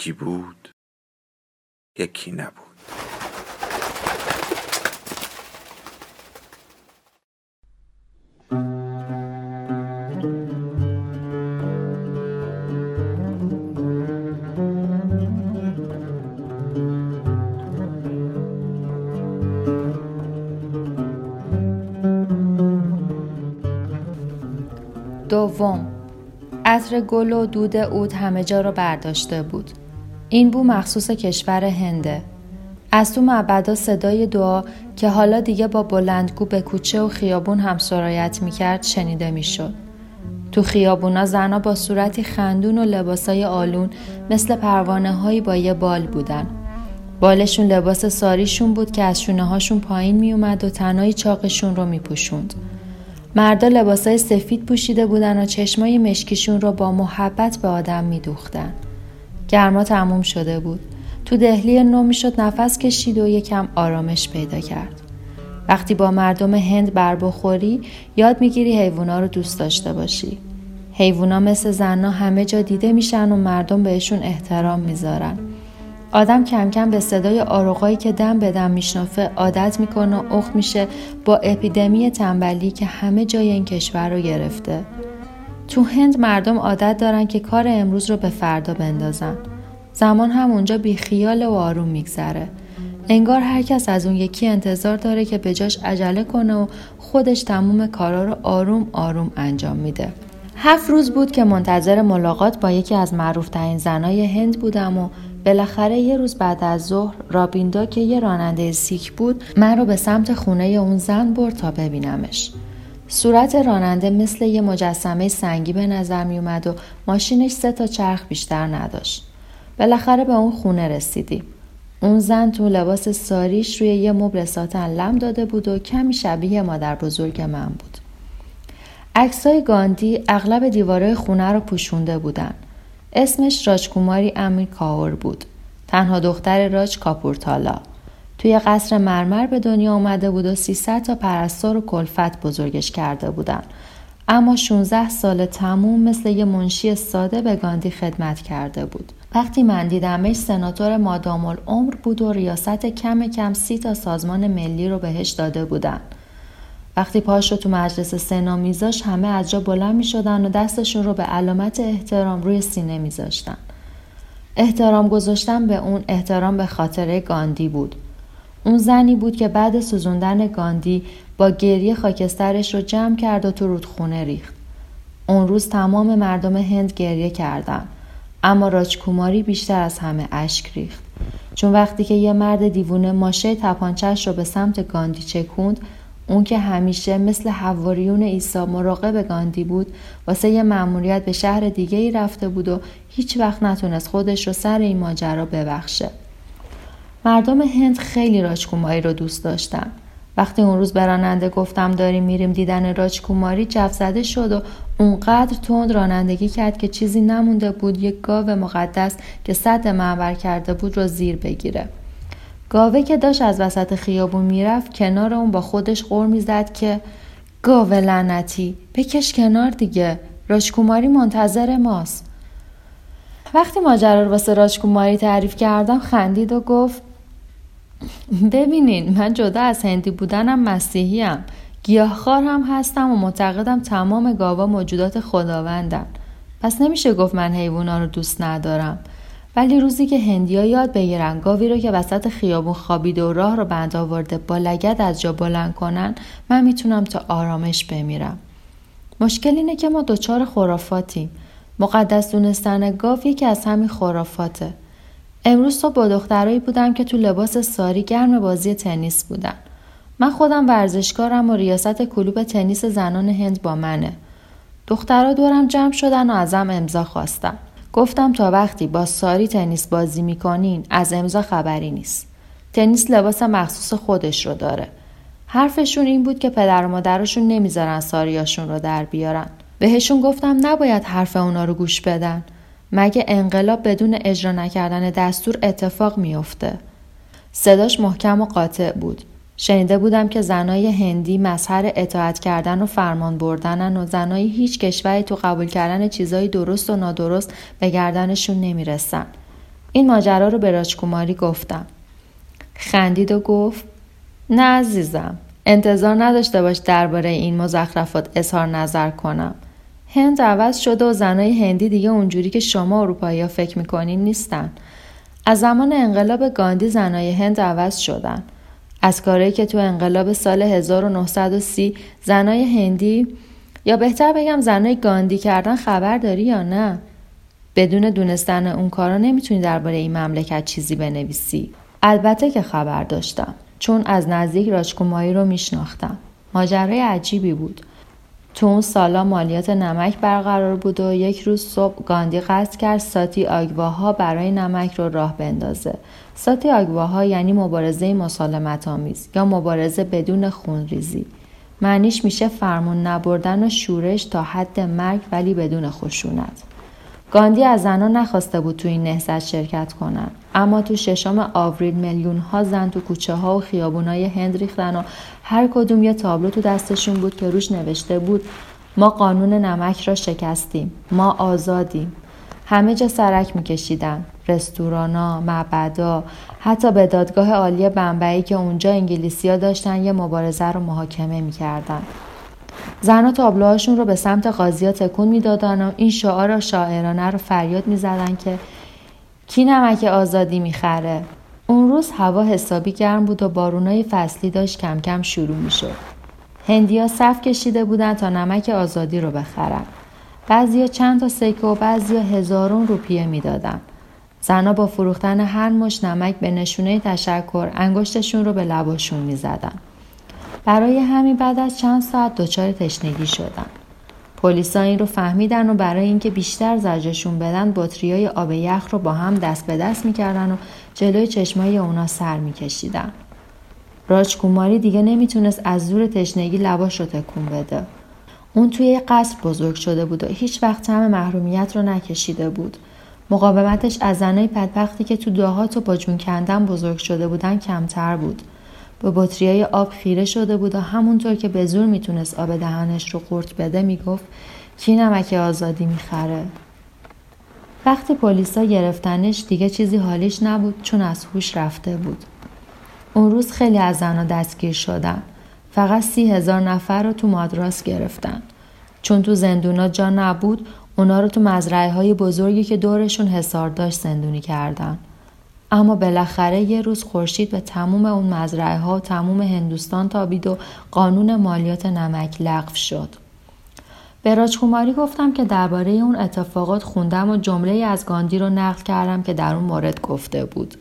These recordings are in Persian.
یکی بود یکی نبود. دوم عطر گل و دود عود همه جا را برداشته بود. این بو مخصوص کشور هنده از تو معبدا صدای دعا که حالا دیگه با بلندگو به کوچه و خیابون هم سرایت می‌کرد شنیده می‌شد. تو خیابونا زنا با صورتی خندون و لباسای آلون مثل پروانه هایی با یه بال بودن. بالشون لباس ساریشون بود که از شونه هاشون پایین میومد و تنهای چاقشون رو میپوشوند. مردا لباسای سفید پوشیده بودن و چشمای مشکیشون رو با محبت به آدم میدوختن. گرما تموم شده بود. تو دهلی نو می‌شد نفس کشید و یکم آرامش پیدا کرد. وقتی با مردم هند بر بخوری یاد می‌گیری حیوونا رو دوست داشته باشی. حیوونا مثل زنها همه جا دیده میشن و مردم بهشون احترام می‌ذارن. آدم کم کم به صدای آروغایی که دم به دم میشنافه عادت می‌کنه و اخت میشه با اپیدمی تنبلی که همه جای این کشور رو گرفته. تو هند مردم عادت دارن که کار امروز رو به فردا بندازن. زمان هم اونجا بیخیال و آروم میگذره. انگار هر کس از اون یکی انتظار داره که به جاش عجله کنه و خودش تموم کارا رو آروم آروم انجام میده. هفت روز بود که منتظر ملاقات با یکی از معروفترین زنای هند بودم و بالاخره یه روز بعد از ظهر رابیندا که یه راننده سیک بود من رو به سمت خونه اون زن برد تا ببینمش. صورت راننده مثل یه مجسمه سنگی به نظر می اومد و ماشینش سه تا چرخ بیشتر نداشت. بالاخره به اون خونه رسیدیم. اون زن تو لباس ساریش روی یه مبل ساتن لم داده بود و کمی شبیه مادر بزرگ من بود. عکسای گاندی اغلب دیوارای خونه رو پوشونده بودن. اسمش راجکوماری امیر کاور بود. تنها دختر راج کاپورتالا. توی قصر مرمر به دنیا آمده بود و 300 تا پرستار و کلفت بزرگش کرده بودن. اما 16 سال تموم مثل یه منشی ساده به گاندی خدمت کرده بود. وقتی من دیدمش سناتور مادام العمر بود و ریاست کم کم سی تا سازمان ملی رو بهش داده بودن. وقتی پاش رو تو مجلس سنا میذاش همه از جا بلند می شدن و دستشون رو به علامت احترام روی سینه میذاشتن. احترام گذاشتن به اون احترام به خاطره گاندی بود. اون زنی بود که بعد سوزوندن گاندی با گریه خاکسترش رو جمع کرد و تو رودخونه ریخت. اون روز تمام مردم هند گریه کردن. اما راجکوماری بیشتر از همه اشک ریخت. چون وقتی که یه مرد دیوونه ماشه تپانچش رو به سمت گاندی چکوند اون که همیشه مثل حواریون عیسی مراقب گاندی بود واسه یه مأموریت به شهر دیگه ای رفته بود و هیچ وقت نتونست خودش رو سر این ماجرا ببخشه. مردم هند خیلی راجکوماری رو دوست داشتن. وقتی اون روز براننده گفتم داریم میریم دیدن راجکوماری جف زده شد و اونقدر تند رانندگی کرد که چیزی نمونده بود یک گاو مقدس که صد معبر کرده بود رو زیر بگیره. گاوه که داشت از وسط خیابون می‌رفت کنار اون با خودش غور می‌زد که گاوه لعنتی بکش کنار دیگه راجکوماری منتظر ماست وقتی ماجرا رو واسه راجکوماری تعریف کردم خندید و گفت ببینین من جدا از هندی بودنم مسیحی هم. گیاهخوار هم هستم و معتقدم تمام گاوا موجودات خداوندن. پس نمیشه گفت من حیوانا رو دوست ندارم. ولی روزی که هندیا یاد بگیرن گاوی رو که وسط خیابون خوابیده و راه رو بند آورده با لگت از جا بلند کنن من می‌تونم تا آرامش بمیرم. مشکل اینه که ما دچار خرافاتیم. مقدس دونستن گاو یکی از همین خرافاته. امروز صبح با دخترایی بودم که تو لباس ساری گرم بازی تنیس بودن. من خودم ورزشکارم و ریاست کلوب تنیس زنان هند با منه. دخترها دورم جمع شدن و ازم امضا خواستن. گفتم تا وقتی با ساری تنیس بازی می‌کنین از امضا خبری نیست. تنیس لباس مخصوص خودش رو داره. حرفشون این بود که پدر و مادرشون نمی‌ذارن ساریاشون رو در بیارن. بهشون گفتم نباید حرف اونا رو گوش بدن. مگه انقلاب بدون اجرا نکردن دستور اتفاق میافته صداش محکم و قاطع بود شنیده بودم که زنای هندی مظهر اطاعت کردن و فرمان بردنن و زنای هیچ کشوری تو قبول کردن چیزای درست و نادرست به گردنشون نمی‌رسن. این ماجرا رو به راجکوماری گفتم. خندید و گفت نه عزیزم انتظار نداشته باش درباره این مزخرفات اظهار نظر کنم. هند عوض شده و زنای هندی دیگه اونجوری که شما اروپایی ها فکر می‌کنین نیستن. از زمان انقلاب گاندی زنای هند عوض شدن. از کاری که تو انقلاب سال 1930 زنای هندی یا بهتر بگم زنای گاندی کردن خبر داری یا نه؟ بدون دونستن اون کارا نمی‌تونی درباره این مملکت چیزی بنویسی. البته که خبر داشتم چون از نزدیک راجکومایی رو میشناختم. ماجرای عجیبی بود. تو اون سالا مالیات نمک برقرار بود و یک روز صبح گاندی قصد کرد ساتی آگواها برای نمک رو راه بندازه. ساتی آگواها یعنی مبارزه مسالمت آمیز یا مبارزه بدون خونریزی. معنیش میشه فرمون نبردن و شورش تا حد مرگ ولی بدون خشونت. گاندی از زنان نخواسته بود تو این نهضت شرکت کنن اما تو ششم آوریل میلیون ها زن تو کوچه ها و خیابون های هند ریختن و هر کدوم یه تابلو تو دستشون بود که روش نوشته بود ما قانون نمک را شکستیم ما آزادیم. همه جا سرک میکشیدن رستورانا معبدا حتی به دادگاه عالی بمبئی که اونجا انگلیسیا داشتن یه مبارزه رو محاکمه می‌کردن. زنها تابلوهاشون رو به سمت قاضیا تکون می‌دادن و این شعار شاعرانه رو فریاد می‌زدن که کی نمک آزادی می‌خره؟ اون روز هوا حسابی گرم بود و بارونای فصلی داشت کم کم شروع می‌شد. هندیا صف کشیده بودن تا نمک آزادی رو بخرن. بعضیا چند تا سکه و بعضیا هزارون روپیه می‌دادن. زنها با فروختن هر مش نمک به نشونه تشکر انگشتشون رو به لباشون می‌زدن. برای همین بعد از چند ساعت دچار تشنگی شدن پلیسا این رو فهمیدن و برای اینکه بیشتر زجرشون بدن بطریای آب یخ رو با هم دست به دست می‌کردن و جلوی چشمای اونا سر میکشیدن. راج کوماری دیگه نمی‌تونست از زور تشنگی لباش رو تکون بده. اون توی قصر بزرگ شده بود و هیچ وقت هم محرومیت رو نکشیده بود. مقاومتش از زنای بدبختی که تو دهات و با جون کندن بزرگ شده بودن کمتر بود. به بطریای آب خیره شده بود و همونطور که به زور می‌تونست آب دهنش رو قورت بده می‌گفت کی نمک آزادی می‌خره؟ وقتی پلیسا گرفتنش دیگه چیزی حالیش نبود چون از هوش رفته بود. اون روز خیلی از زنها دستگیر شدن. فقط سی هزار نفر رو تو مادراس گرفتن. چون تو زندونا جا نبود اونا رو تو مزرعه های بزرگی که دورشون حسار داشت زندونی کردن. اما بالاخره یه روز خورشید به تموم اون مزرعه ها و تموم هندوستان تابید و قانون مالیات نمک لغو شد. به راجکوماری گفتم که درباره اون اتفاقات خوندم و جمله از گاندی رو نقل کردم که در اون مورد گفته بود.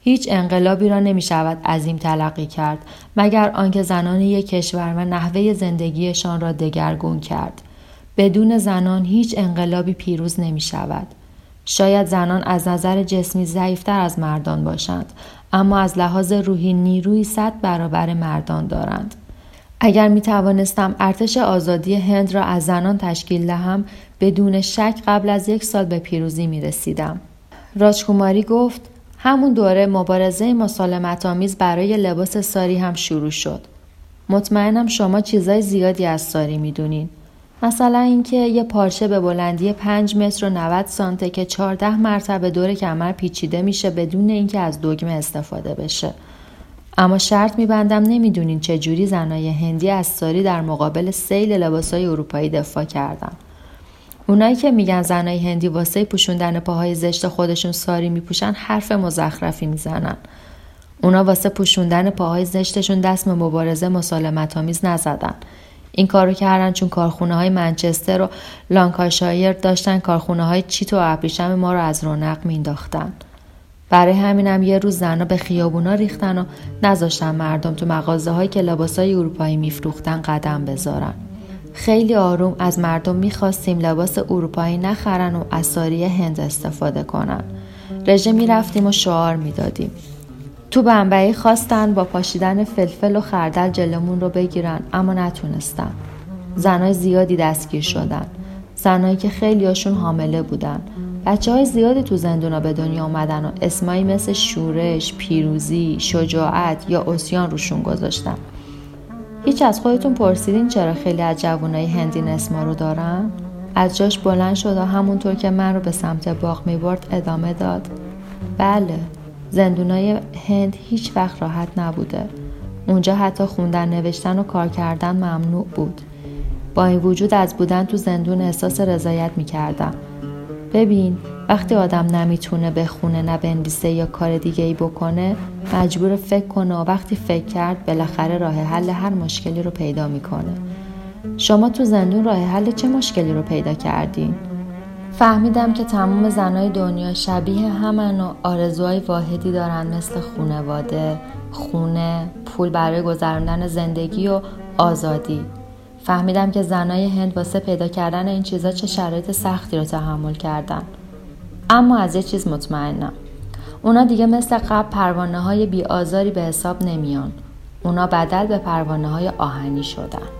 هیچ انقلابی را نمی شود عظیم تلقی کرد مگر آنکه زنان یک کشور و نحوه زندگیشان را دگرگون کرد. بدون زنان هیچ انقلابی پیروز نمی شود. شاید زنان از نظر جسمی ضعیفتر از مردان باشند اما از لحاظ روحی نیروی صد برابر مردان دارند اگر می توانستم ارتش آزادی هند را از زنان تشکیل دهم بدون شک قبل از یک سال به پیروزی می رسیدم. راجکوماری گفت همون دوره مبارزه مسالمت آمیز برای لباس ساری هم شروع شد. مطمئنم شما چیزای زیادی از ساری می‌دونین. مثلا اینکه یه پارچه به بلندی 5 متر و 90 سانته که 14 مرتبه دور کمر پیچیده میشه بدون اینکه از دگمه استفاده بشه. اما شرط میبندم نمی‌دونین چه جوری زنای هندی از ساری در مقابل سیل لباسای اروپایی دفاع کردن. اونایی که میگن زنای هندی واسه پوشوندن پاهای زشت خودشون ساری میپوشن حرف مزخرفی می‌زنن. اونا واسه پوشوندن پاهای زشتشون دست به مبارزه مسالمت آمیز نزدن. این کارو کردن چون کارخونه های منچستر و لانکاشایر داشتن کارخونه های چیت و ابریشم ما رو از رونق مینداختن برای همینم یه روز زنها به خیابونا ریختن و نذاشتن مردم تو مغازه هایی که لباس های اروپایی میفروختن قدم بذارن. خیلی آروم از مردم می‌خواستیم لباس اروپایی نخرن و اثاری هند استفاده کنن. رژه می‌رفتیم و شعار می‌دادیم. تو بمبئی خواستن با پاشیدن فلفل و خردل جلمون رو بگیرن اما نتونستن. زنای زیادی دستگیر شدن. زنایی که خیلیاشون حامله بودن. بچه های زیادی تو زندونا به دنیا آمدن و اسمایی مثل شورش، پیروزی، شجاعت یا اسیان روشون گذاشتن. هیچ از خودتون پرسیدین چرا خیلی از جوانای هندی اسما رو دارن؟ از جاش بلند شد و همونطور که من رو به سمت باغ می‌برد ادامه داد. بله. زندونای هند هیچ وقت راحت نبوده. اونجا حتی خوندن نوشتن و کار کردن ممنوع بود. با این وجود از بودن تو زندون احساس رضایت می‌کردم. ببین وقتی آدم نمی‌تونه بخونه نه بنویسه یا کار دیگه ای بکنه مجبور فکر کنه و وقتی فکر کرد بالاخره راه حل هر مشکلی رو پیدا می‌کنه. شما تو زندون راه حل چه مشکلی رو پیدا کردین؟ فهمیدم که تمام زنای دنیا شبیه همن و آرزوهای واحدی دارن مثل خونواده، خونه، پول برای گذراندن زندگی و آزادی. فهمیدم که زنای هند واسه پیدا کردن این چیزا چه شرایط سختی رو تحمل کردن. اما از یه چیز مطمئنم. اونا دیگه مثل قبل پروانه های بی آزاری به حساب نمیان. اونا بدل به پروانه های آهنی شدن.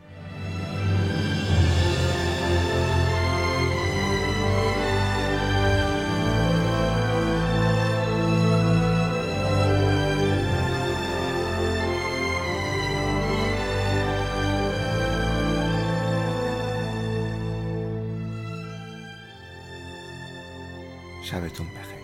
شبتون بخیر.